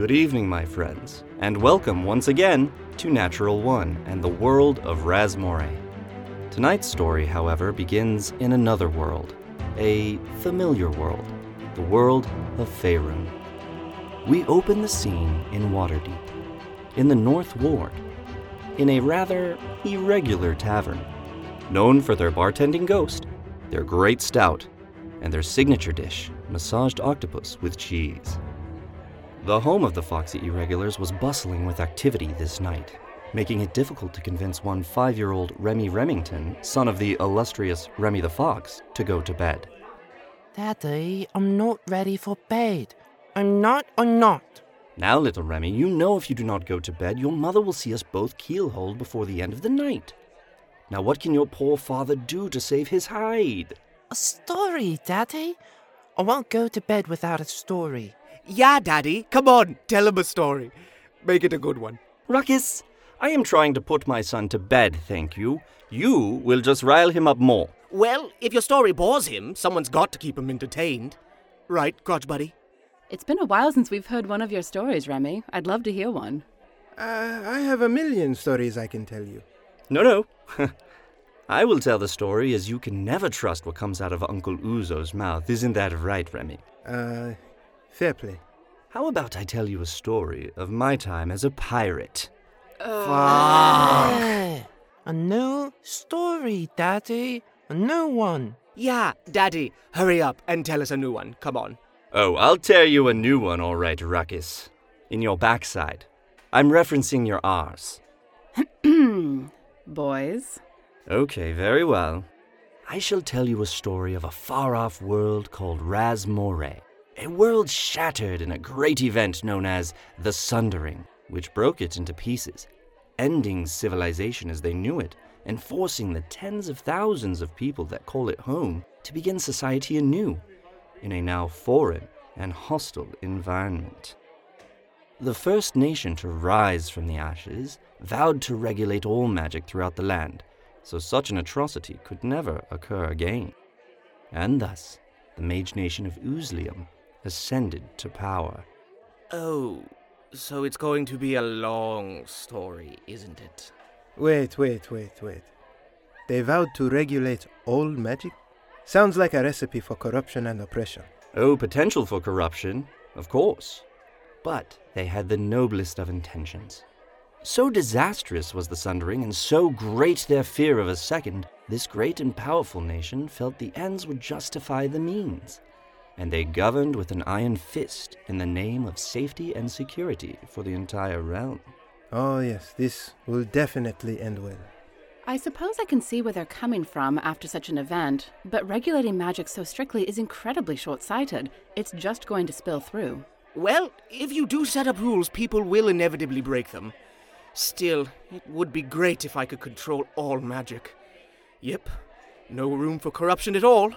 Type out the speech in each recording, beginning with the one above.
Good evening, my friends, and welcome once again to Natural One and the world of Rasmore. Tonight's story, however, begins in another world, a familiar world, the world of Faerun. We open the scene in Waterdeep, in the North Ward, in a rather irregular tavern, known for their bartending ghost, their great stout, and their signature dish, massaged octopus with cheese. The home of the Foxy Irregulars was bustling with activity this night, making it difficult to convince one five year old Remy Remington, son of the illustrious Remy the Fox, to go to bed. Daddy, I'm not ready for bed. I'm not I'm not. Now, little Remy, you know if you do not go to bed, your mother will see us both keelholed before the end of the night. Now, what can your poor father do to save his hide? A story, Daddy. I won't go to bed without a story. Yeah, Daddy. Come on, tell him a story. Make it a good one. Ruckus, I am trying to put my son to bed, thank you. You will just rile him up more. Well, if your story bores him, someone's got to keep him entertained. Right, Crotch Buddy? It's been a while since we've heard one of your stories, Remy. I'd love to hear one. Uh, I have a million stories I can tell you. No, no. I will tell the story as you can never trust what comes out of Uncle Uzo's mouth. Isn't that right, Remy? Uh, fair play. How about I tell you a story of my time as a pirate? Ah, a new story, Daddy. A new one. Yeah, Daddy. Hurry up and tell us a new one. Come on. Oh, I'll tell you a new one, all right, Ruckus. In your backside. I'm referencing your R's. Boys. Okay, very well. I shall tell you a story of a far off world called Rasmore, a world shattered in a great event known as the Sundering, which broke it into pieces, ending civilization as they knew it, and forcing the tens of thousands of people that call it home to begin society anew, in a now foreign and hostile environment. The first nation to rise from the ashes vowed to regulate all magic throughout the land, so such an atrocity could never occur again. And thus, the mage nation of Uzlium ascended to power. Oh, so it's going to be a long story, isn't it? Wait, wait, wait, wait. They vowed to regulate all magic? Sounds like a recipe for corruption and oppression. Oh, potential for corruption, of course. But they had the noblest of intentions. So disastrous was the sundering, and so great their fear of a second, this great and powerful nation felt the ends would justify the means. And they governed with an iron fist in the name of safety and security for the entire realm. Oh, yes, this will definitely end well. I suppose I can see where they're coming from after such an event, but regulating magic so strictly is incredibly short sighted. It's just going to spill through. Well, if you do set up rules, people will inevitably break them. Still, it would be great if I could control all magic. Yep, no room for corruption at all.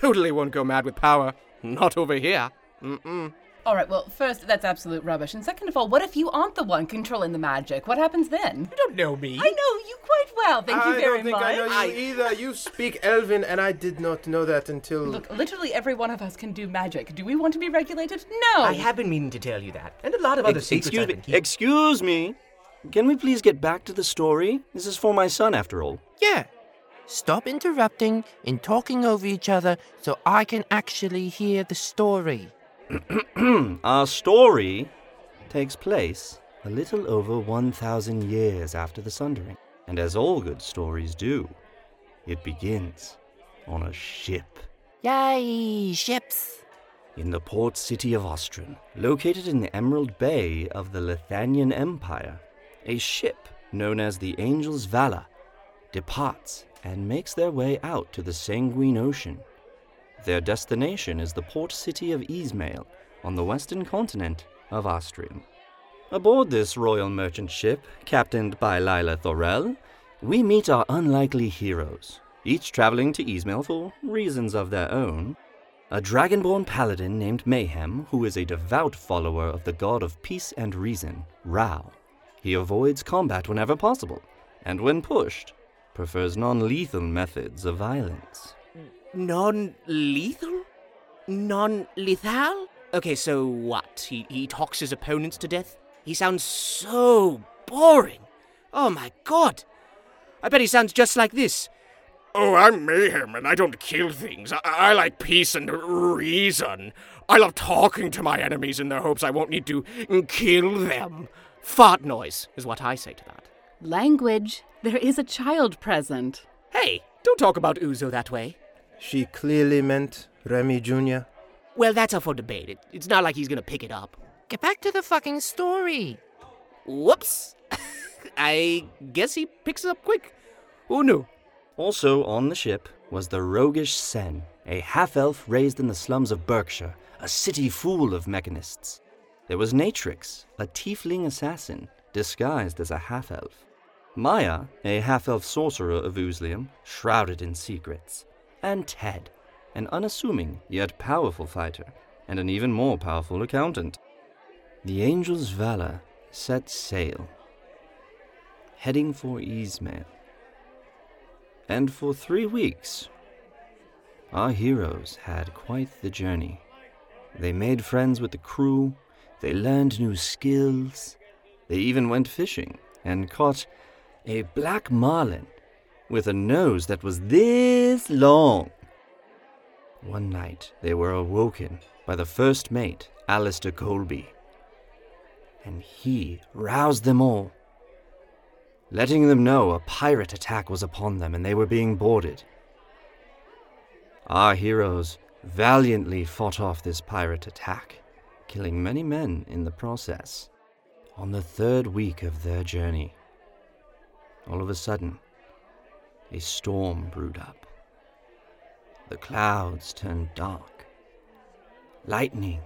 Totally won't go mad with power. Not over here. Mm-mm. All right, well, first, that's absolute rubbish. And second of all, what if you aren't the one controlling the magic? What happens then? You don't know me. I know you quite well. Thank you very much. I don't think much. I know you I- either. You speak Elven, and I did not know that until. Look, literally every one of us can do magic. Do we want to be regulated? No. I have been meaning to tell you that, and a lot of other Ex- secrets excuse me. keeping. Excuse me. Can we please get back to the story? This is for my son, after all. Yeah. Stop interrupting and talking over each other so I can actually hear the story. Our story takes place a little over 1,000 years after the Sundering. And as all good stories do, it begins on a ship. Yay, ships! in the port city of Ostrin, located in the Emerald Bay of the Lithanian Empire, a ship known as the Angel's Valor departs and makes their way out to the Sanguine Ocean. Their destination is the port city of Ismail on the western continent of Austrian. Aboard this royal merchant ship, captained by Lila Thorell, we meet our unlikely heroes, each traveling to Ismail for reasons of their own. A dragonborn paladin named Mayhem, who is a devout follower of the god of peace and reason, Rao. He avoids combat whenever possible, and when pushed, prefers non lethal methods of violence. Non lethal? Non lethal? Okay, so what? He, he talks his opponents to death? He sounds so boring. Oh my god. I bet he sounds just like this. Oh, I'm Mayhem, and I don't kill things. I, I like peace and reason. I love talking to my enemies in the hopes I won't need to kill them. Fart noise is what I say to that. Language. There is a child present. Hey, don't talk about Uzo that way. She clearly meant Remy Jr. Well, that's up for debate. It, it's not like he's gonna pick it up. Get back to the fucking story. Whoops. I guess he picks it up quick. Who knew? Also on the ship was the roguish Sen, a half elf raised in the slums of Berkshire, a city full of mechanists. There was Natrix, a tiefling assassin, disguised as a half elf. Maya, a half elf sorcerer of Uzlium, shrouded in secrets. And Ted, an unassuming yet powerful fighter, and an even more powerful accountant. The Angel's Valor set sail, heading for Ismail. And for three weeks, our heroes had quite the journey. They made friends with the crew, they learned new skills, they even went fishing and caught a black marlin with a nose that was this long. One night they were awoken by the first mate, Alistair Colby, and he roused them all, letting them know a pirate attack was upon them and they were being boarded. Our heroes valiantly fought off this pirate attack, killing many men in the process. On the third week of their journey, all of a sudden, a storm brewed up. The clouds turned dark. Lightning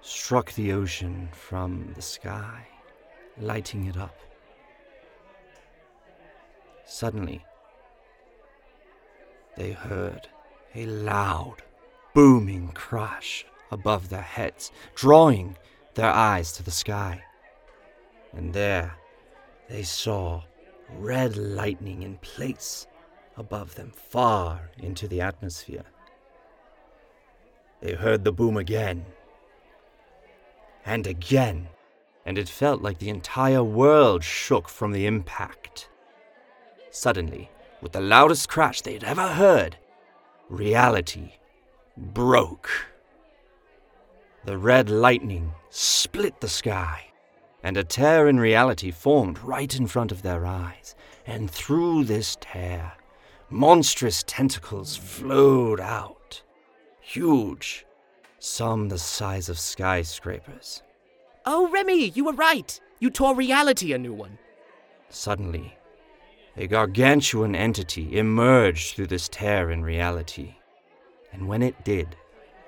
struck the ocean from the sky, lighting it up. Suddenly, they heard a loud, booming crash above their heads, drawing their eyes to the sky. And there they saw red lightning in place above them, far into the atmosphere. They heard the boom again, and again, and it felt like the entire world shook from the impact. Suddenly, with the loudest crash they had ever heard, reality broke. The red lightning split the sky, and a tear in reality formed right in front of their eyes. And through this tear, monstrous tentacles flowed out, huge, some the size of skyscrapers. Oh, Remy, you were right. You tore reality a new one. Suddenly, a gargantuan entity emerged through this tear in reality. And when it did,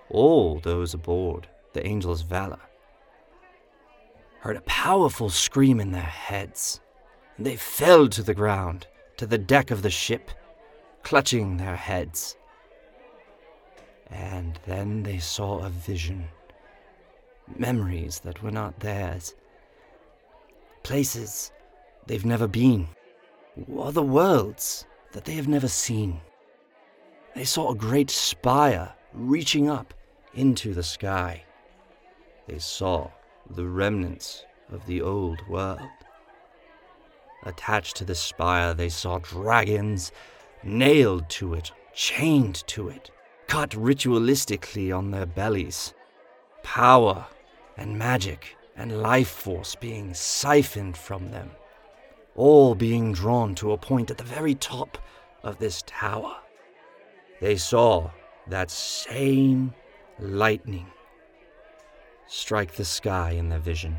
all those aboard the Angel's Valor heard a powerful scream in their heads. And they fell to the ground, to the deck of the ship, clutching their heads. And then they saw a vision. Memories that were not theirs. Places they've never been. Other worlds that they have never seen. They saw a great spire reaching up into the sky. They saw the remnants of the old world. Attached to the spire, they saw dragons nailed to it, chained to it, cut ritualistically on their bellies. Power and magic and life force being siphoned from them, all being drawn to a point at the very top of this tower. They saw that same lightning strike the sky in their vision.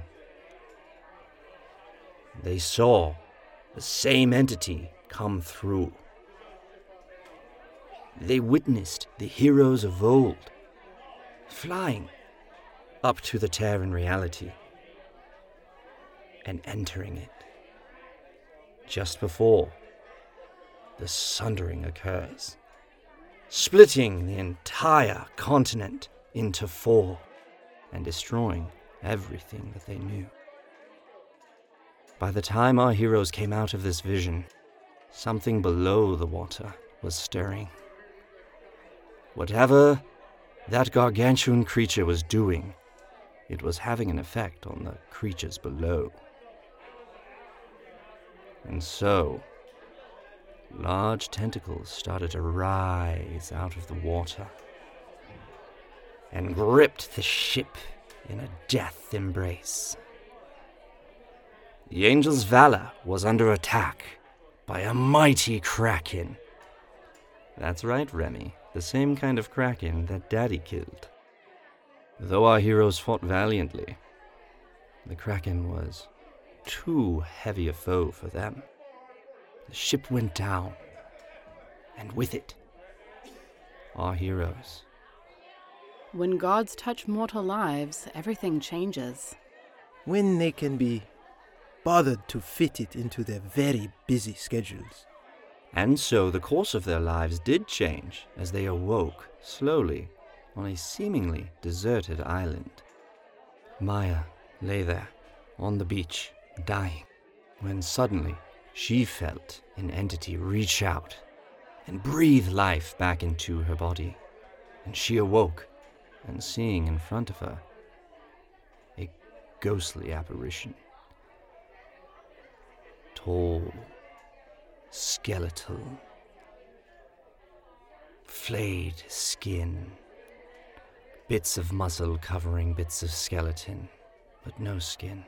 They saw the same entity come through. they witnessed the heroes of old flying up to the tear in reality and entering it. Just before the sundering occurs, splitting the entire continent into four and destroying everything that they knew. By the time our heroes came out of this vision, something below the water was stirring. Whatever that gargantuan creature was doing, it was having an effect on the creatures below. And so, large tentacles started to rise out of the water and gripped the ship in a death embrace. The Angel's Valor was under attack by a mighty kraken. That's right, Remy, the same kind of kraken that Daddy killed. Though our heroes fought valiantly, the kraken was too heavy a foe for them. The ship went down, and with it, our heroes. When gods touch mortal lives, everything changes. When they can be bothered to fit it into their very busy schedules. And so the course of their lives did change as they awoke, slowly, on a seemingly deserted island. Maya lay there, on the beach, dying, when suddenly she felt an entity reach out and breathe life back into her body. And she awoke, and seeing in front of her a ghostly apparition. Tall, skeletal, flayed skin, bits of muscle covering bits of skeleton, but no skin.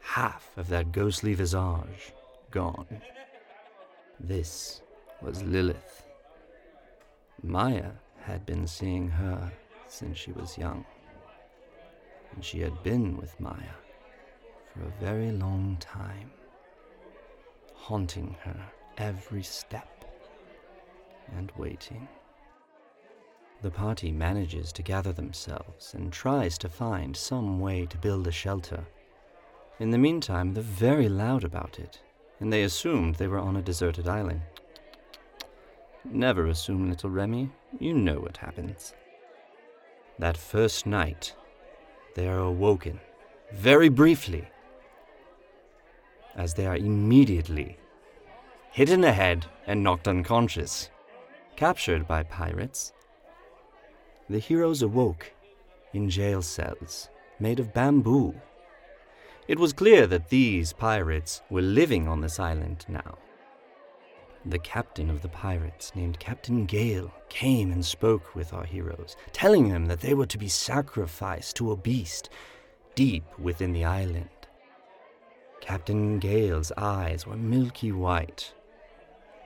Half of that ghostly visage gone. This was Lilith. Maya had been seeing her since she was young, and she had been with Maya for a very long time, haunting her every step and waiting. The party manages to gather themselves and tries to find some way to build a shelter. In the meantime, they're very loud about it, and they assumed they were on a deserted island. Never assume, little Remy. You know what happens. That first night, they are awoken, very briefly, as they are immediately hit in the head and knocked unconscious. Captured by pirates, the heroes awoke in jail cells made of bamboo. It was clear that these pirates were living on this island now. The captain of the pirates, named Captain Gale, came and spoke with our heroes, telling them that they were to be sacrificed to a beast deep within the island. Captain Gale's eyes were milky white,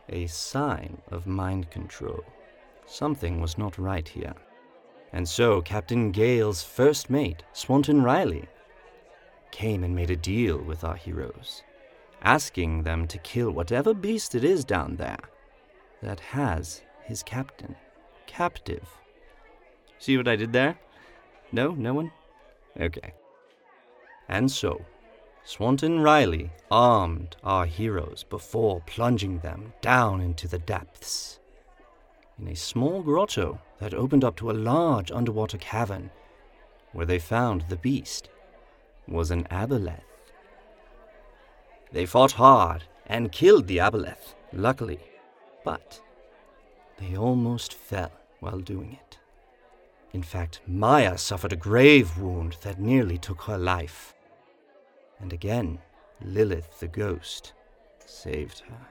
a sign of mind control. Something was not right here. And so Captain Gale's first mate, Swanton Riley, came and made a deal with our heroes asking them to kill whatever beast it is down there that has his captain captive. See what I did there? No? No one? Okay. And so, Swanton Riley armed our heroes before plunging them down into the depths. In a small grotto that opened up to a large underwater cavern, where they found the beast was an aboleth. They fought hard and killed the aboleth, luckily, but they almost fell while doing it. In fact, Maya suffered a grave wound that nearly took her life. And again, Lilith the ghost saved her.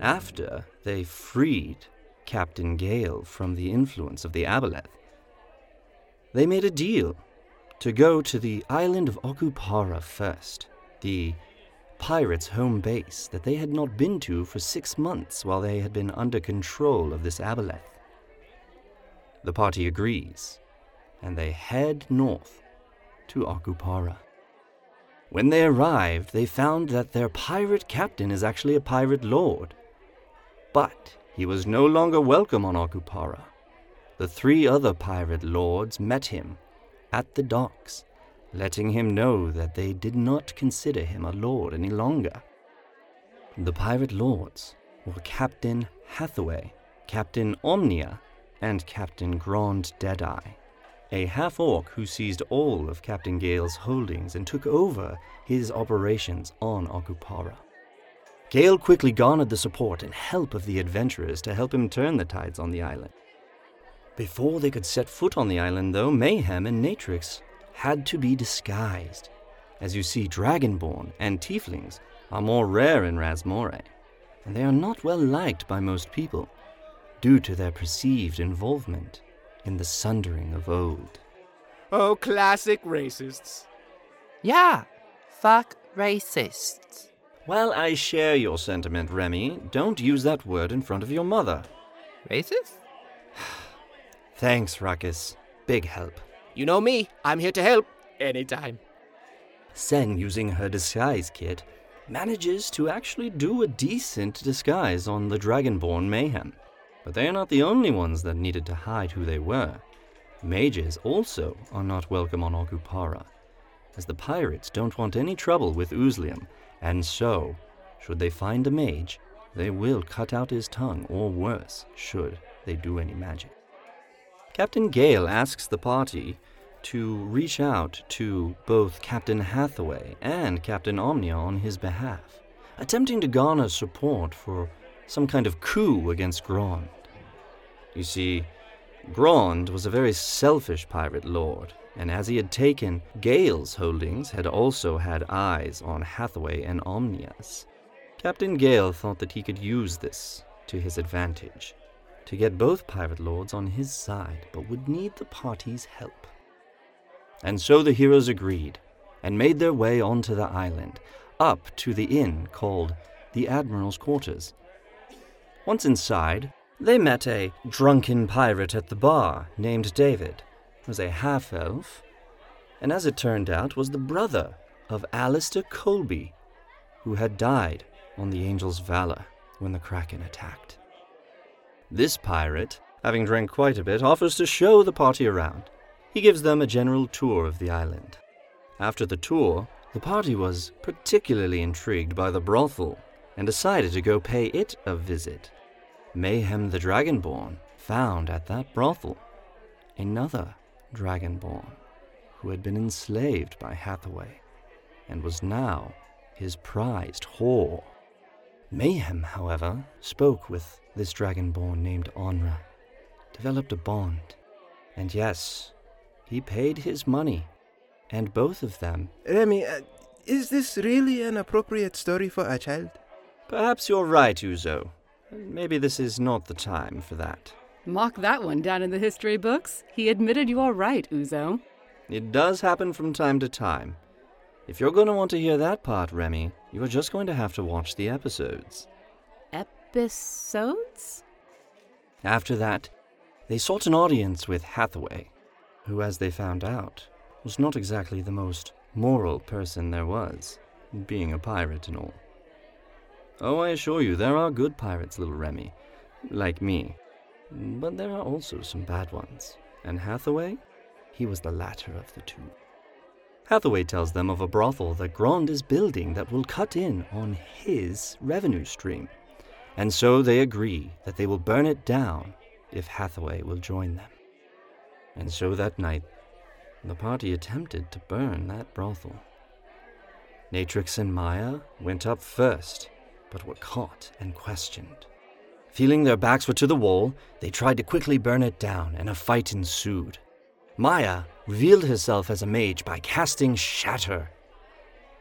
After they freed Captain Gale from the influence of the aboleth, they made a deal to go to the island of Okupara first, the pirates' home base that they had not been to for six months while they had been under control of this aboleth. The party agrees, and they head north to Okupara. When they arrived, they found that their pirate captain is actually a pirate lord. But he was no longer welcome on Okupara. The three other pirate lords met him at the docks, letting him know that they did not consider him a lord any longer. The pirate lords were Captain Hathaway, Captain Omnia, and Captain Grand Deadeye, a half orc who seized all of Captain Gale's holdings and took over his operations on Okupara. Gale quickly garnered the support and help of the adventurers to help him turn the tides on the island. Before they could set foot on the island, though, Mayhem and Natrix had to be disguised. As you see, Dragonborn and Tieflings are more rare in Rasmore, and they are not well liked by most people due to their perceived involvement in the sundering of old. Oh, classic racists. Yeah, fuck racists. While I share your sentiment, Remy, don't use that word in front of your mother. Racist? Thanks, Ruckus. Big help. You know me, I'm here to help. Anytime. Sen, using her disguise kit, manages to actually do a decent disguise on the Dragonborn Mayhem. But they are not the only ones that needed to hide who they were. Mages also are not welcome on Okupara, as the pirates don't want any trouble with Uzlium, and so, should they find a mage, they will cut out his tongue, or worse, should they do any magic. Captain Gale asks the party to reach out to both Captain Hathaway and Captain Omnia on his behalf, attempting to garner support for some kind of coup against Grand. You see, Grand was a very selfish pirate lord, and as he had taken Gale's holdings, had also had eyes on Hathaway and Omnia's. Captain Gale thought that he could use this to his advantage, to get both pirate lords on his side, but would need the party's help. And so the heroes agreed, and made their way onto the island, up to the inn called the Admiral's Quarters. Once inside, they met a drunken pirate at the bar named David, who was a half elf, and as it turned out, was the brother of Alistair Colby, who had died on the Angel's Valor when the Kraken attacked. This pirate, having drank quite a bit, offers to show the party around. He gives them a general tour of the island. After the tour, the party was particularly intrigued by the brothel and decided to go pay it a visit. Mayhem the Dragonborn found at that brothel another Dragonborn who had been enslaved by Hathaway and was now his prized whore. Mayhem, however, spoke with this Dragonborn named Onra, developed a bond, and yes, he paid his money, and both of them. Remy, uh, is this really an appropriate story for a child? Perhaps you're right, Uzo. Maybe this is not the time for that. Mock that one down in the history books. He admitted you are right, Uzo. It does happen from time to time. If you're going to want to hear that part, Remy, you are just going to have to watch the episodes. Episodes? After that, they sought an audience with Hathaway, who, as they found out, was not exactly the most moral person there was, being a pirate and all. Oh, I assure you, there are good pirates, little Remy, like me. But there are also some bad ones. And Hathaway? He was the latter of the two. Hathaway tells them of a brothel that Grand is building that will cut in on his revenue stream. And so they agree that they will burn it down if Hathaway will join them. And so that night, the party attempted to burn that brothel. Natrix and Maya went up first, but were caught and questioned. Feeling their backs were to the wall, they tried to quickly burn it down, and a fight ensued. Maya revealed herself as a mage by casting Shatter,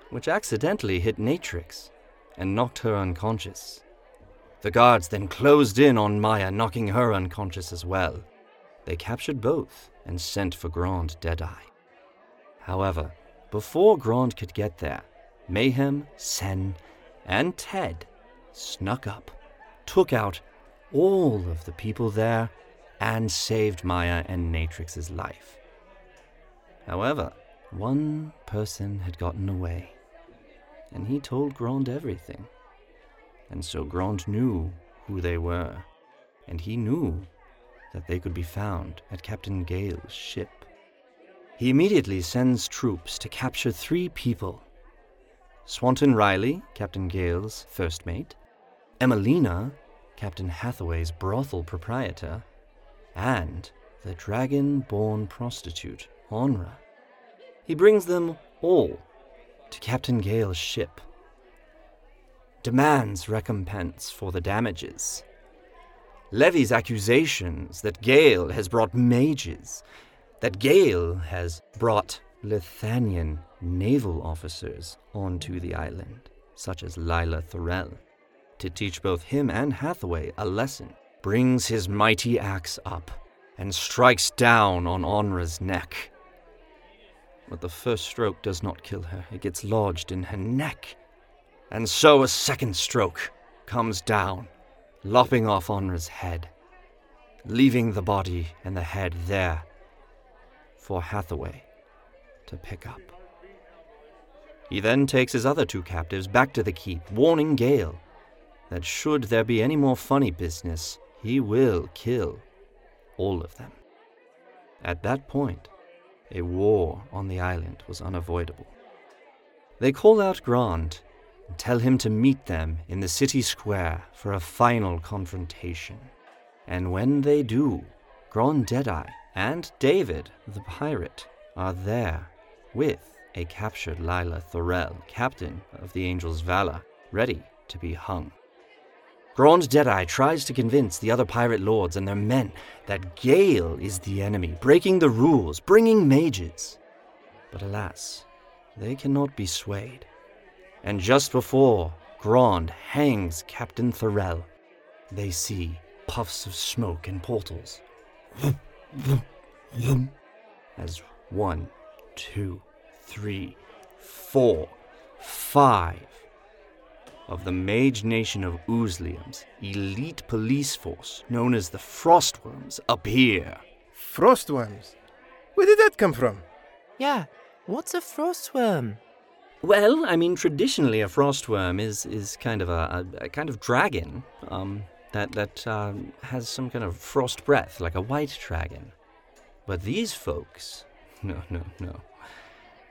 which accidentally hit Natrix and knocked her unconscious. The guards then closed in on Maya, knocking her unconscious as well. They captured both and sent for Grand Deadeye. However, before Grand could get there, Mayhem, Sen, and Ted snuck up, took out all of the people there, and saved Maya and Natrix's life. However, one person had gotten away, and he told Grand everything. And so Grand knew who they were, and he knew that they could be found at Captain Gale's ship. He immediately sends troops to capture three people Swanton Riley, Captain Gale's first mate, Emelina, Captain Hathaway's brothel proprietor, and the dragon born prostitute, Onra. He brings them all to Captain Gale's ship, demands recompense for the damages, levies accusations that Gale has brought mages, that Gale has brought Lithanian naval officers onto the island, such as Lila Thorell, to teach both him and Hathaway a lesson, brings his mighty axe up and strikes down on Onra's neck. But the first stroke does not kill her, it gets lodged in her neck. And so a second stroke comes down, lopping off Onra's head, leaving the body and the head there for Hathaway to pick up. He then takes his other two captives back to the keep, warning Gale that should there be any more funny business, he will kill all of them. At that point, a war on the island was unavoidable. They call out Grand and tell him to meet them in the city square for a final confrontation. And when they do, Grand Deadeye and David, the pirate, are there with a captured Lila Thorell, captain of the Angel's Valor, ready to be hung. Grand Deadeye tries to convince the other pirate lords and their men that Gale is the enemy, breaking the rules, bringing mages. But alas, they cannot be swayed. And just before Grand hangs Captain Thorell, they see puffs of smoke and portals. As one, two, three, four, five of the mage nation of Uzlium's elite police force, known as the Frostworms, appear. Frostworms? Where did that come from? Yeah, what's a frostworm? Well, I mean, traditionally, a frostworm is is kind of a, a, a kind of dragon um, that that um, has some kind of frost breath, like a white dragon. But these folks, no, no, no,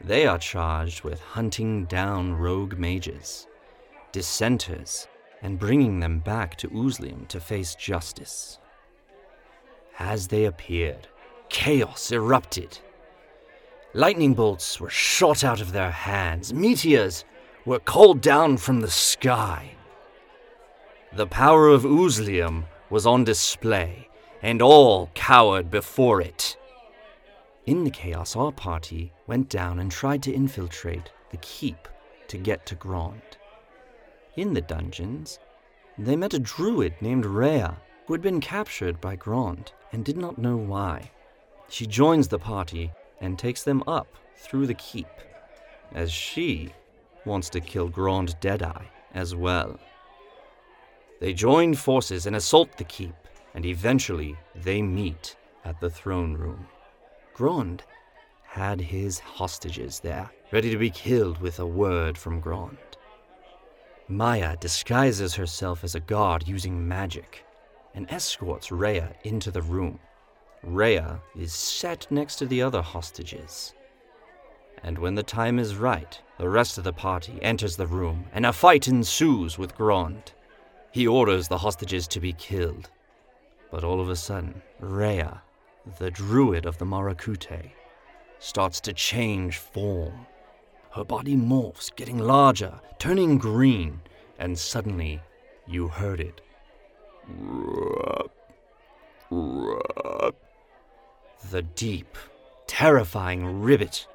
they are charged with hunting down rogue mages, dissenters, and bringing them back to Uzlium to face justice. As they appeared, chaos erupted. Lightning bolts were shot out of their hands, meteors were called down from the sky. The power of Uzlium was on display, and all cowered before it. In the chaos, our party went down and tried to infiltrate the keep to get to Grand. In the dungeons, they met a druid named Rhea, who had been captured by Grand and did not know why. She joins the party and takes them up through the keep, as she wants to kill Grand Deadeye as well. They join forces and assault the keep, and eventually they meet at the throne room. Grand had his hostages there, ready to be killed with a word from Grand. Maya disguises herself as a god using magic and escorts Rhea into the room. Rhea is set next to the other hostages. And when the time is right, the rest of the party enters the room and a fight ensues with Grand. He orders the hostages to be killed. But all of a sudden, Rhea, the druid of the Marakute, starts to change form. Her body morphs, getting larger, turning green, and suddenly you heard it. The deep, terrifying ribbit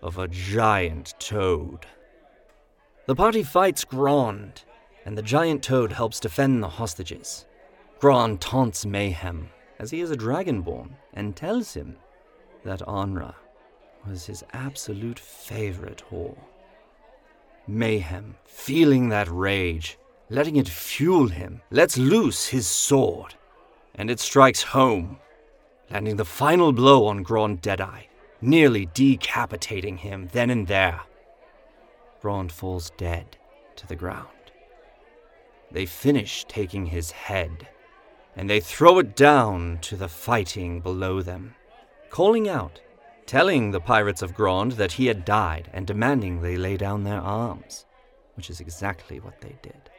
of a giant toad. The party fights Grand, and the giant toad helps defend the hostages. Grand taunts Mayhem, as he is a dragonborn, and tells him that Onra was his absolute favorite whore. Mayhem, feeling that rage, letting it fuel him, lets loose his sword, and it strikes home, landing the final blow on Grand Deadeye, nearly decapitating him then and there. Grand falls dead to the ground. they finish taking his head, and they throw it down to the fighting below them, calling out, telling the pirates of Grand that he had died and demanding they lay down their arms, which is exactly what they did.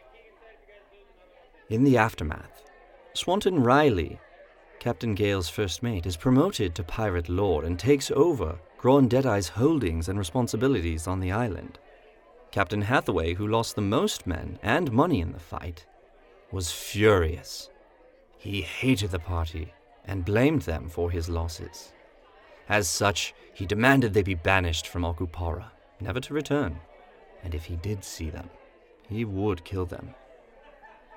In the aftermath, Swanton Riley, Captain Gale's first mate, is promoted to Pirate Lord and takes over Grand Deadeye's holdings and responsibilities on the island. Captain Hathaway, who lost the most men and money in the fight, was furious. He hated the party and blamed them for his losses. As such, he demanded they be banished from Okupara, never to return, and if he did see them, he would kill them.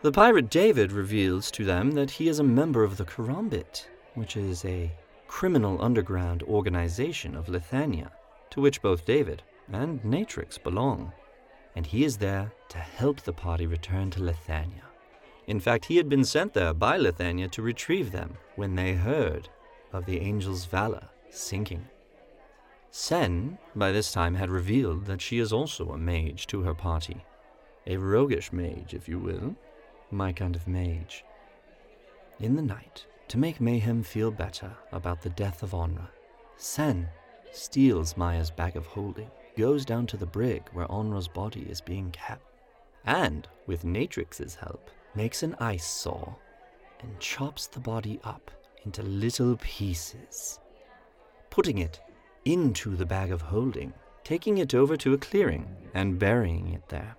The pirate David reveals to them that he is a member of the Karambit, which is a criminal underground organization of Lithania, to which both David and Natrix belong, and he is there to help the party return to Lithania. In fact, he had been sent there by Lithania to retrieve them when they heard of the Angel's Valor sinking. Sen, by this time, had revealed that she is also a mage to her party. A roguish mage, if you will. My kind of mage. In the night, to make Mayhem feel better about the death of Onra, Sen steals Maya's bag of holding, goes down to the brig where Onra's body is being kept, and, with Natrix's help, makes an ice saw and chops the body up into little pieces putting it into the bag of holding, taking it over to a clearing, and burying it there.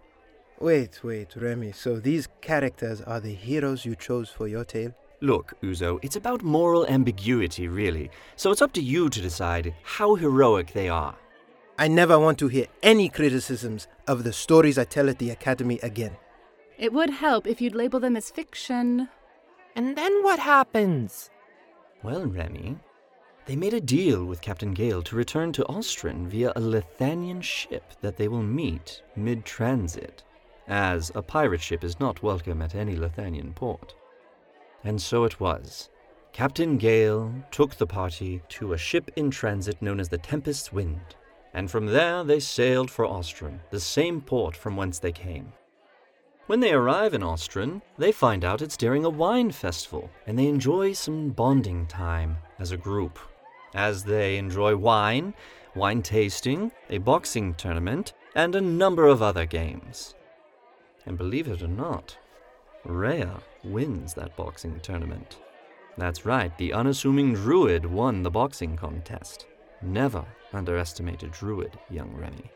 Wait, wait, Remy. So these characters are the heroes you chose for your tale? Look, Uzo, it's about moral ambiguity, really, so it's up to you to decide how heroic they are. I never want to hear any criticisms of the stories I tell at the Academy again. It would help if you'd label them as fiction. And then what happens? Well, Remy, they made a deal with Captain Gale to return to Ostrin via a Lithanian ship that they will meet mid transit, as a pirate ship is not welcome at any Lithanian port. And so it was. Captain Gale took the party to a ship in transit known as the Tempest's Wind, and from there they sailed for Ostrin, the same port from whence they came. When they arrive in Ostrin, they find out it's during a wine festival, and they enjoy some bonding time as a group as they enjoy wine, wine tasting, a boxing tournament, and a number of other games. And believe it or not, Rhea wins that boxing tournament. That's right, the unassuming Druid won the boxing contest. Never underestimate a Druid, young Remy.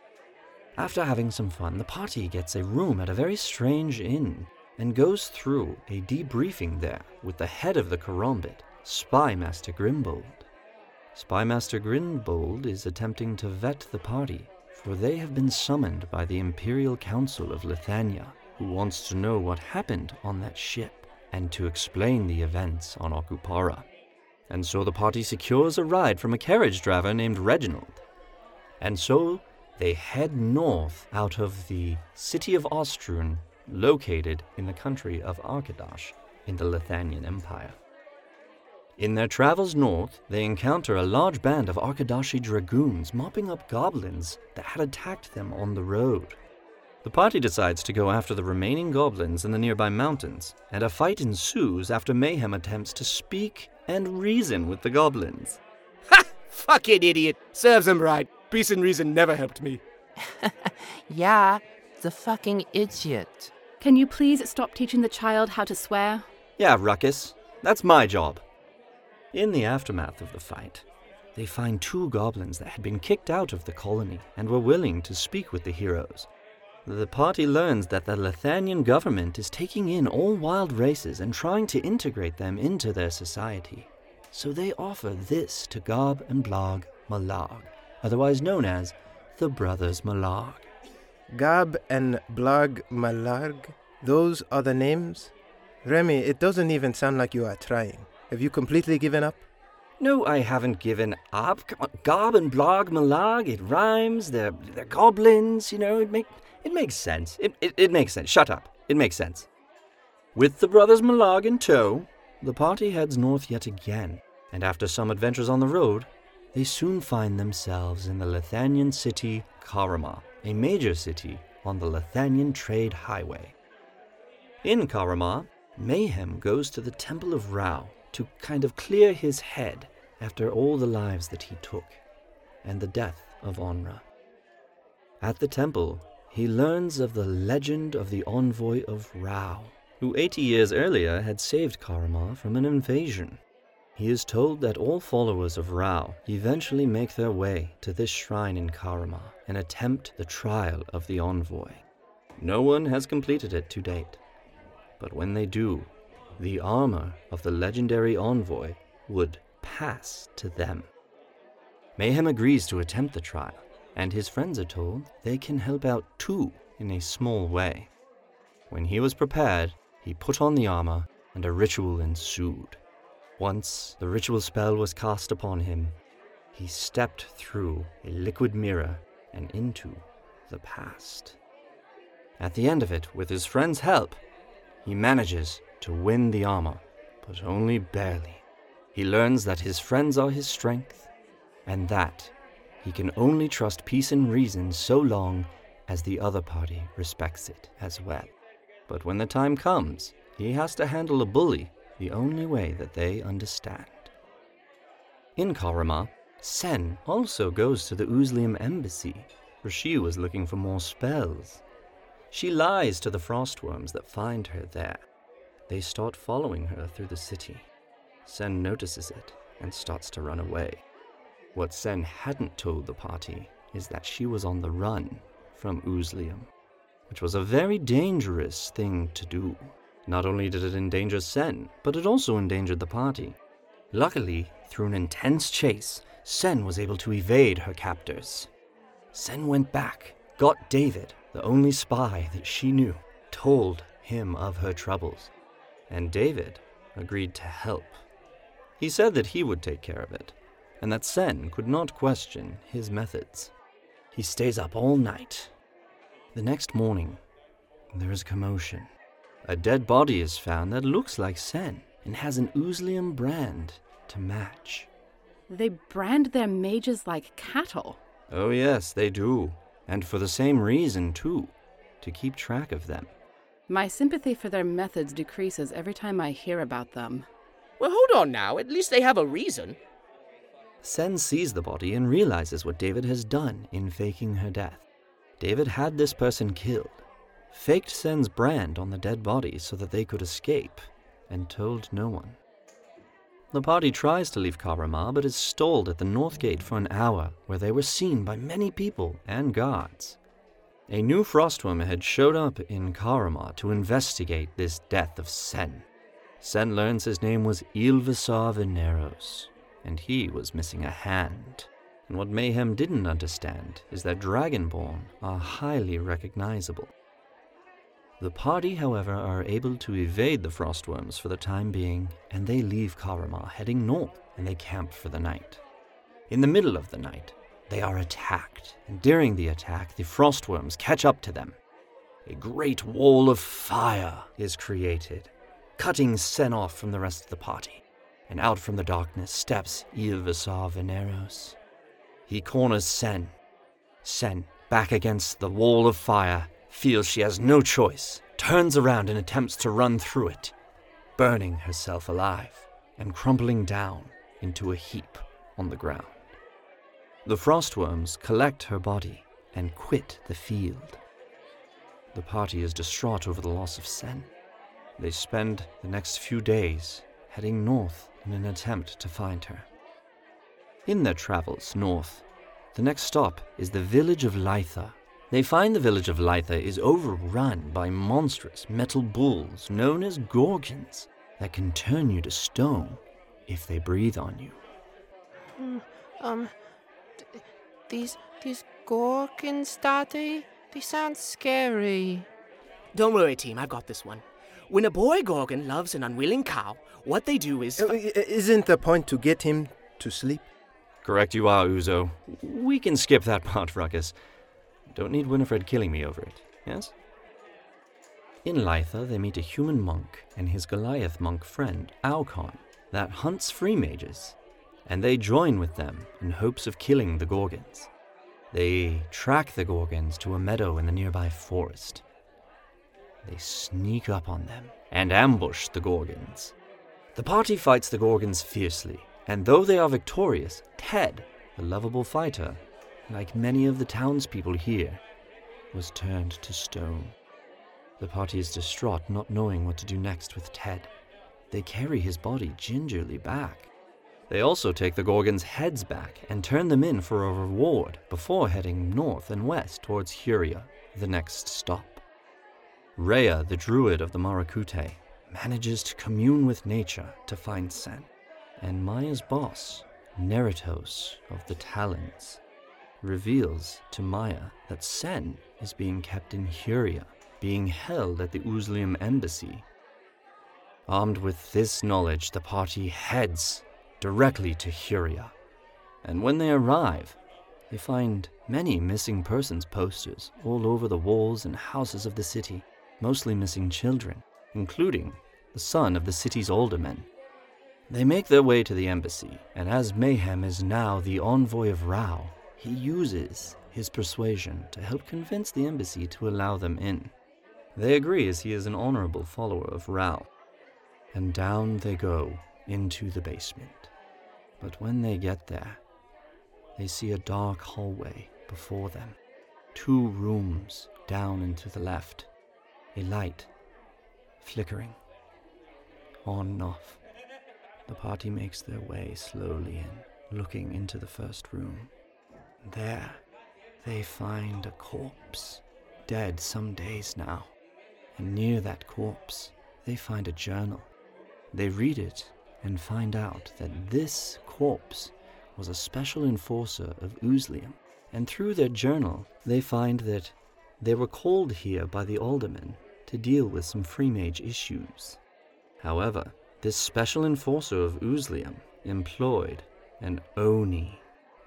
After having some fun, the party gets a room at a very strange inn and goes through a debriefing there with the head of the Karambit, Spy Master Grimbold. Spymaster Grimbold is attempting to vet the party, for they have been summoned by the Imperial Council of Lithania, who wants to know what happened on that ship and to explain the events on Okupara. And so the party secures a ride from a carriage driver named Reginald. And so they head north out of the city of Ostrin, located in the country of Arkadash in the Lithanian Empire. In their travels north, they encounter a large band of Arkadashi dragoons mopping up goblins that had attacked them on the road. The party decides to go after the remaining goblins in the nearby mountains, and a fight ensues after Mayhem attempts to speak and reason with the goblins. Ha! Fucking idiot! Serves him right. Peace and reason never helped me. Yeah, the fucking idiot. Can you please stop teaching the child how to swear? Yeah, Ruckus, that's my job. In the aftermath of the fight, they find two goblins that had been kicked out of the colony and were willing to speak with the heroes. The party learns that the Lithanian government is taking in all wild races and trying to integrate them into their society. So they offer this to Garb and Blag Malag, otherwise known as the Brothers Malag. Gab and Blag Malarg, those are the names? Remy, it doesn't even sound like you are trying. Have you completely given up? No, I haven't given up. Come on, Garb and Blag Malag, it rhymes. They're, they're goblins, you know, it, make, it makes sense. It, it, it makes sense. Shut up. It makes sense. With the brothers Malag in tow, the party heads north yet again, and after some adventures on the road, they soon find themselves in the Lithanian city Karama, a major city on the Lithanian trade highway. In Karama, Mayhem goes to the Temple of Rao to kind of clear his head after all the lives that he took and the death of Onra. At the temple, he learns of the legend of the envoy of Rao, who 80 years earlier had saved Karama from an invasion. He is told that all followers of Rao eventually make their way to this shrine in Karama and attempt the trial of the envoy. No one has completed it to date, but when they do, the armor of the legendary envoy would pass to them. Mayhem agrees to attempt the trial, and his friends are told they can help out too in a small way. When he was prepared, he put on the armor, and a ritual ensued. Once the ritual spell was cast upon him, he stepped through a liquid mirror and into the past. At the end of it, with his friend's help, he manages to win the armor, but only barely. He learns that his friends are his strength, and that he can only trust peace and reason so long as the other party respects it as well. But when the time comes, he has to handle a bully the only way that they understand. In Karama, Sen also goes to the Uzlium embassy, where she was looking for more spells. She lies to the frostworms that find her there. They start following her through the city. Sen notices it and starts to run away. What Sen hadn't told the party is that she was on the run from Uzlium, which was a very dangerous thing to do. Not only did it endanger Sen, but it also endangered the party. Luckily, through an intense chase, Sen was able to evade her captors. Sen went back, got David, the only spy that she knew, told him of her troubles, and David agreed to help. He said that he would take care of it, and that Sen could not question his methods. He stays up all night. The next morning, there is commotion. A dead body is found that looks like Sen and has an Uzlium brand to match. They brand their mages like cattle. Oh, yes, they do. And for the same reason, too to keep track of them. My sympathy for their methods decreases every time I hear about them. Well, hold on now. At least they have a reason. Sen sees the body and realizes what David has done in faking her death. David had this person killed, faked Sen's brand on the dead body so that they could escape, and told no one. The party tries to leave Karama but is stalled at the north gate for an hour, where they were seen by many people and guards. A new frostworm had showed up in Karama to investigate this death of Sen. Sen learns his name was Ilvisar Veneros, and he was missing a hand. And what Mayhem didn't understand is that Dragonborn are highly recognizable. The party, however, are able to evade the frostworms for the time being, and they leave Karama, heading north, and they camp for the night. In the middle of the night, they are attacked, and during the attack, the frostworms catch up to them. A great wall of fire is created, cutting Sen off from the rest of the party, and out from the darkness steps Ilvisar Veneros. He corners Sen. Sen, back against the wall of fire, feels she has no choice, turns around and attempts to run through it, burning herself alive and crumbling down into a heap on the ground. The frostworms collect her body and quit the field. The party is distraught over the loss of Sen. They spend the next few days heading north in an attempt to find her. In their travels north, the next stop is the village of Litha. They find the village of Litha is overrun by monstrous metal bulls known as gorgons that can turn you to stone if they breathe on you. Um, th- these these Gorkins, Daddy, they sound scary. Don't worry, team. I've got this one. When a boy Gorgon loves an unwilling cow, what they do is. Uh, Isn't the point to get him to sleep? Correct you are, Uzo. We can skip that part, Ruckus. Don't need Winifred killing me over it, yes? In Litha, they meet a human monk and his Goliath monk friend, Aukon, that hunts free mages, and they join with them in hopes of killing the Gorgons. They track the Gorgons to a meadow in the nearby forest. they sneak up on them and ambush the Gorgons. The party fights the Gorgons fiercely, and though they are victorious, Ted, the lovable fighter, like many of the townspeople here, was turned to stone. The party is distraught, not knowing what to do next with Ted. They carry his body gingerly back. They also take the Gorgons' heads back and turn them in for a reward before heading north and west towards Huria, the next stop. Rhea, the druid of the Marakute, manages to commune with nature to find Sen, and Maya's boss, Neritos of the Talons, reveals to Maya that Sen is being kept in Huria, being held at the Uzlium embassy. Armed with this knowledge, the party heads directly to Huria, and when they arrive, they find many missing persons posters all over the walls and houses of the city, mostly missing children, including the son of the city's alderman. They make their way to the embassy, and as Mayhem is now the envoy of Rao, he uses his persuasion to help convince the embassy to allow them in. They agree as he is an honorable follower of Rao. And down they go into the basement. But when they get there, they see a dark hallway before them. Two rooms down and to the left. A light flickering on and off. The party makes their way slowly in, looking into the first room. There, they find a corpse, dead some days now. And near that corpse, they find a journal. They read it and find out that this corpse was a special enforcer of Uzlium. And through their journal, they find that they were called here by the aldermen to deal with some free mage issues. However, this special enforcer of Uzlium employed an Oni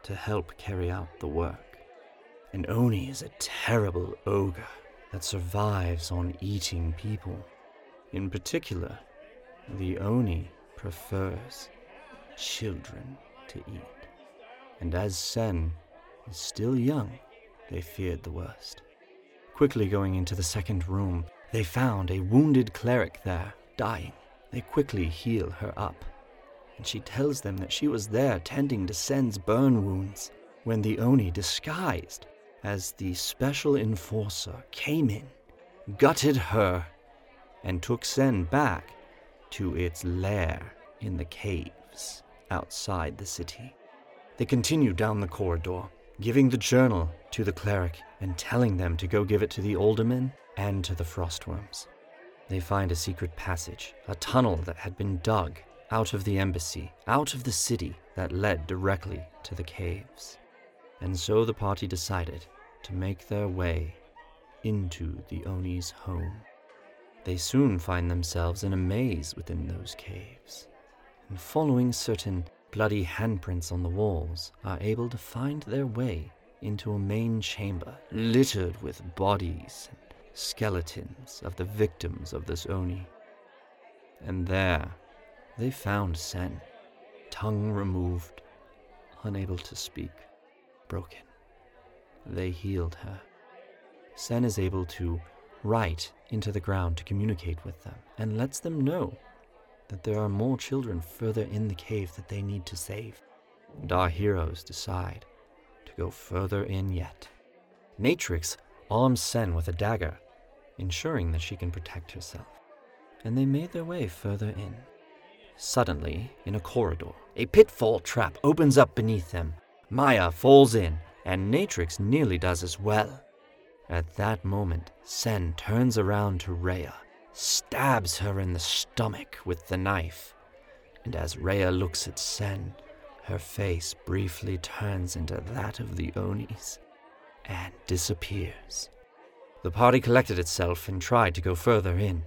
to help carry out the work. An Oni is a terrible ogre that survives on eating people. In particular, the Oni prefers children to eat. And as Sen is still young, they feared the worst. Quickly going into the second room, they found a wounded cleric there, dying. They quickly heal her up, and she tells them that she was there tending to Sen's burn wounds when the Oni, disguised as the special enforcer, came in, gutted her, and took Sen back to its lair in the caves outside the city. They continue down the corridor, giving the journal to the cleric and telling them to go give it to the aldermen and to the frostworms. They find a secret passage, a tunnel that had been dug out of the embassy, out of the city that led directly to the caves. And so the party decided to make their way into the Oni's home. They soon find themselves in a maze within those caves, and following certain bloody handprints on the walls, are able to find their way into a main chamber littered with bodies and skeletons of the victims of this Oni. And there they found Sen, tongue removed, unable to speak, broken. They healed her. Sen is able to write into the ground to communicate with them and lets them know that there are more children further in the cave that they need to save. And our heroes decide to go further in yet. Natrix arms Sen with a dagger, ensuring that she can protect herself. And they made their way further in. Suddenly, in a corridor, a pitfall trap opens up beneath them. Maya falls in, and Natrix nearly does as well. At that moment, Sen turns around to Rhea, stabs her in the stomach with the knife. And as Rhea looks at Sen, her face briefly turns into that of the Onis and disappears. The party collected itself and tried to go further in.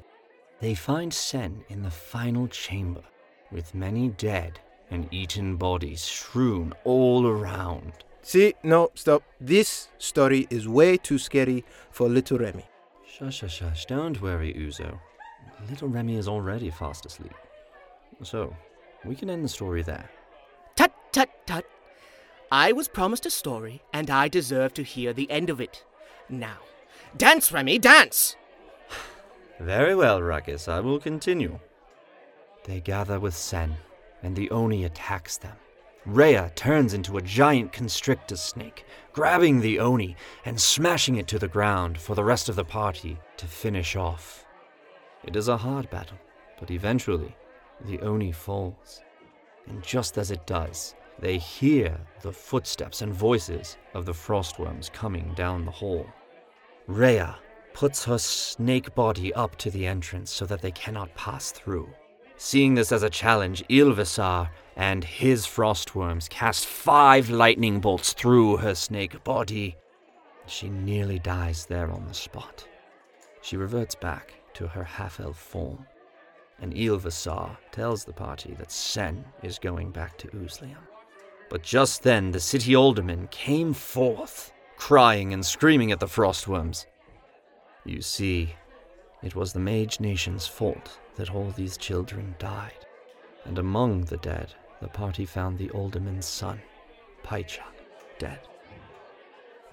They find Sen in the final chamber, with many dead and eaten bodies strewn all around. See, no, stop. This story is way too scary for little Remy. Shush, shush, shush. Don't worry, Uzo. Little Remy is already fast asleep. So, we can end the story there. Tut, tut, tut. I was promised a story, and I deserve to hear the end of it. Now, dance, Remy, dance! Very well, Ruckus, I will continue. They gather with Sen, and the Oni attacks them. Rhea turns into a giant constrictor snake, grabbing the Oni and smashing it to the ground for the rest of the party to finish off. It is a hard battle, but eventually the Oni falls. And just as it does, they hear the footsteps and voices of the frostworms coming down the hall. Rhea puts her snake body up to the entrance so that they cannot pass through. Seeing this as a challenge, Ilvisar and his frostworms cast five lightning bolts through her snake body. She nearly dies there on the spot. She reverts back to her half elf form, and Ilvisar tells the party that Sen is going back to Uzlium. But just then the city alderman came forth, crying and screaming at the frostworms. You see, it was the Mage Nation's fault that all these children died, and among the dead, the party found the alderman's son, Paicha, dead.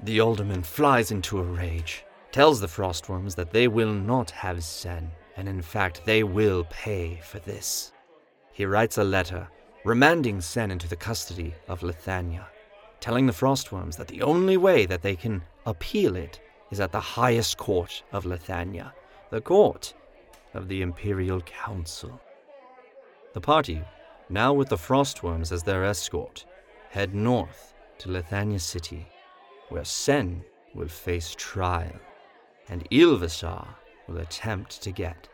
The alderman flies into a rage, tells the frostworms that they will not have Sen, and in fact they will pay for this. He writes a letter remanding Sen into the custody of Lithania, telling the frostworms that the only way that they can appeal it is at the highest court of Lithania, the court of the Imperial Council. The party, now with the frostworms as their escort, head north to Lithania City, where Sen will face trial, and Ilvisar will attempt to get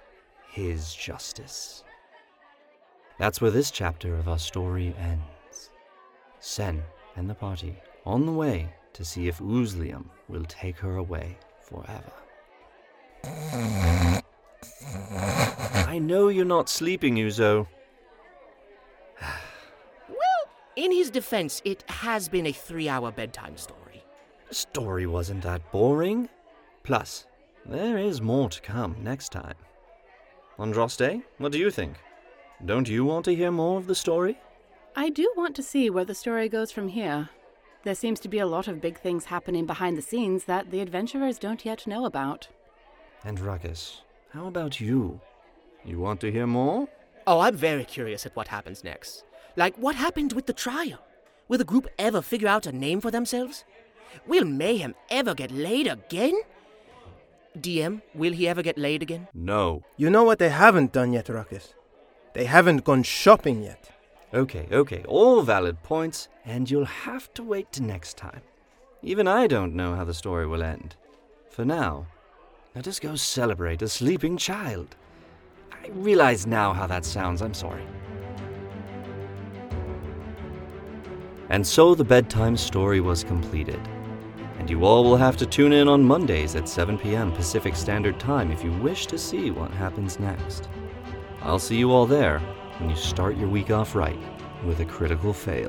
his justice. That's where this chapter of our story ends. Sen and the party on the way to see if Uzlium will take her away forever. I know you're not sleeping, Uzo. Well, in his defense, it has been a three hour bedtime story. The story wasn't that boring. Plus, there is more to come next time. Andraste, what do you think? Don't you want to hear more of the story? I do want to see where the story goes from here. There seems to be a lot of big things happening behind the scenes that the adventurers don't yet know about. And Ruckus, how about you? You want to hear more? Oh, I'm very curious at what happens next. Like, what happened with the trial? Will the group ever figure out a name for themselves? Will Mayhem ever get laid again? DM, will he ever get laid again? No. You know what they haven't done yet, Ruckus? They haven't gone shopping yet. Okay, okay, all valid points, and you'll have to wait to next time. Even I don't know how the story will end. For now, let us go celebrate a sleeping child. I realize now how that sounds, I'm sorry. And so the bedtime story was completed. And you all will have to tune in on Mondays at 7 p.m. Pacific Standard Time if you wish to see what happens next. I'll see you all there when you start your week off right with a critical fail.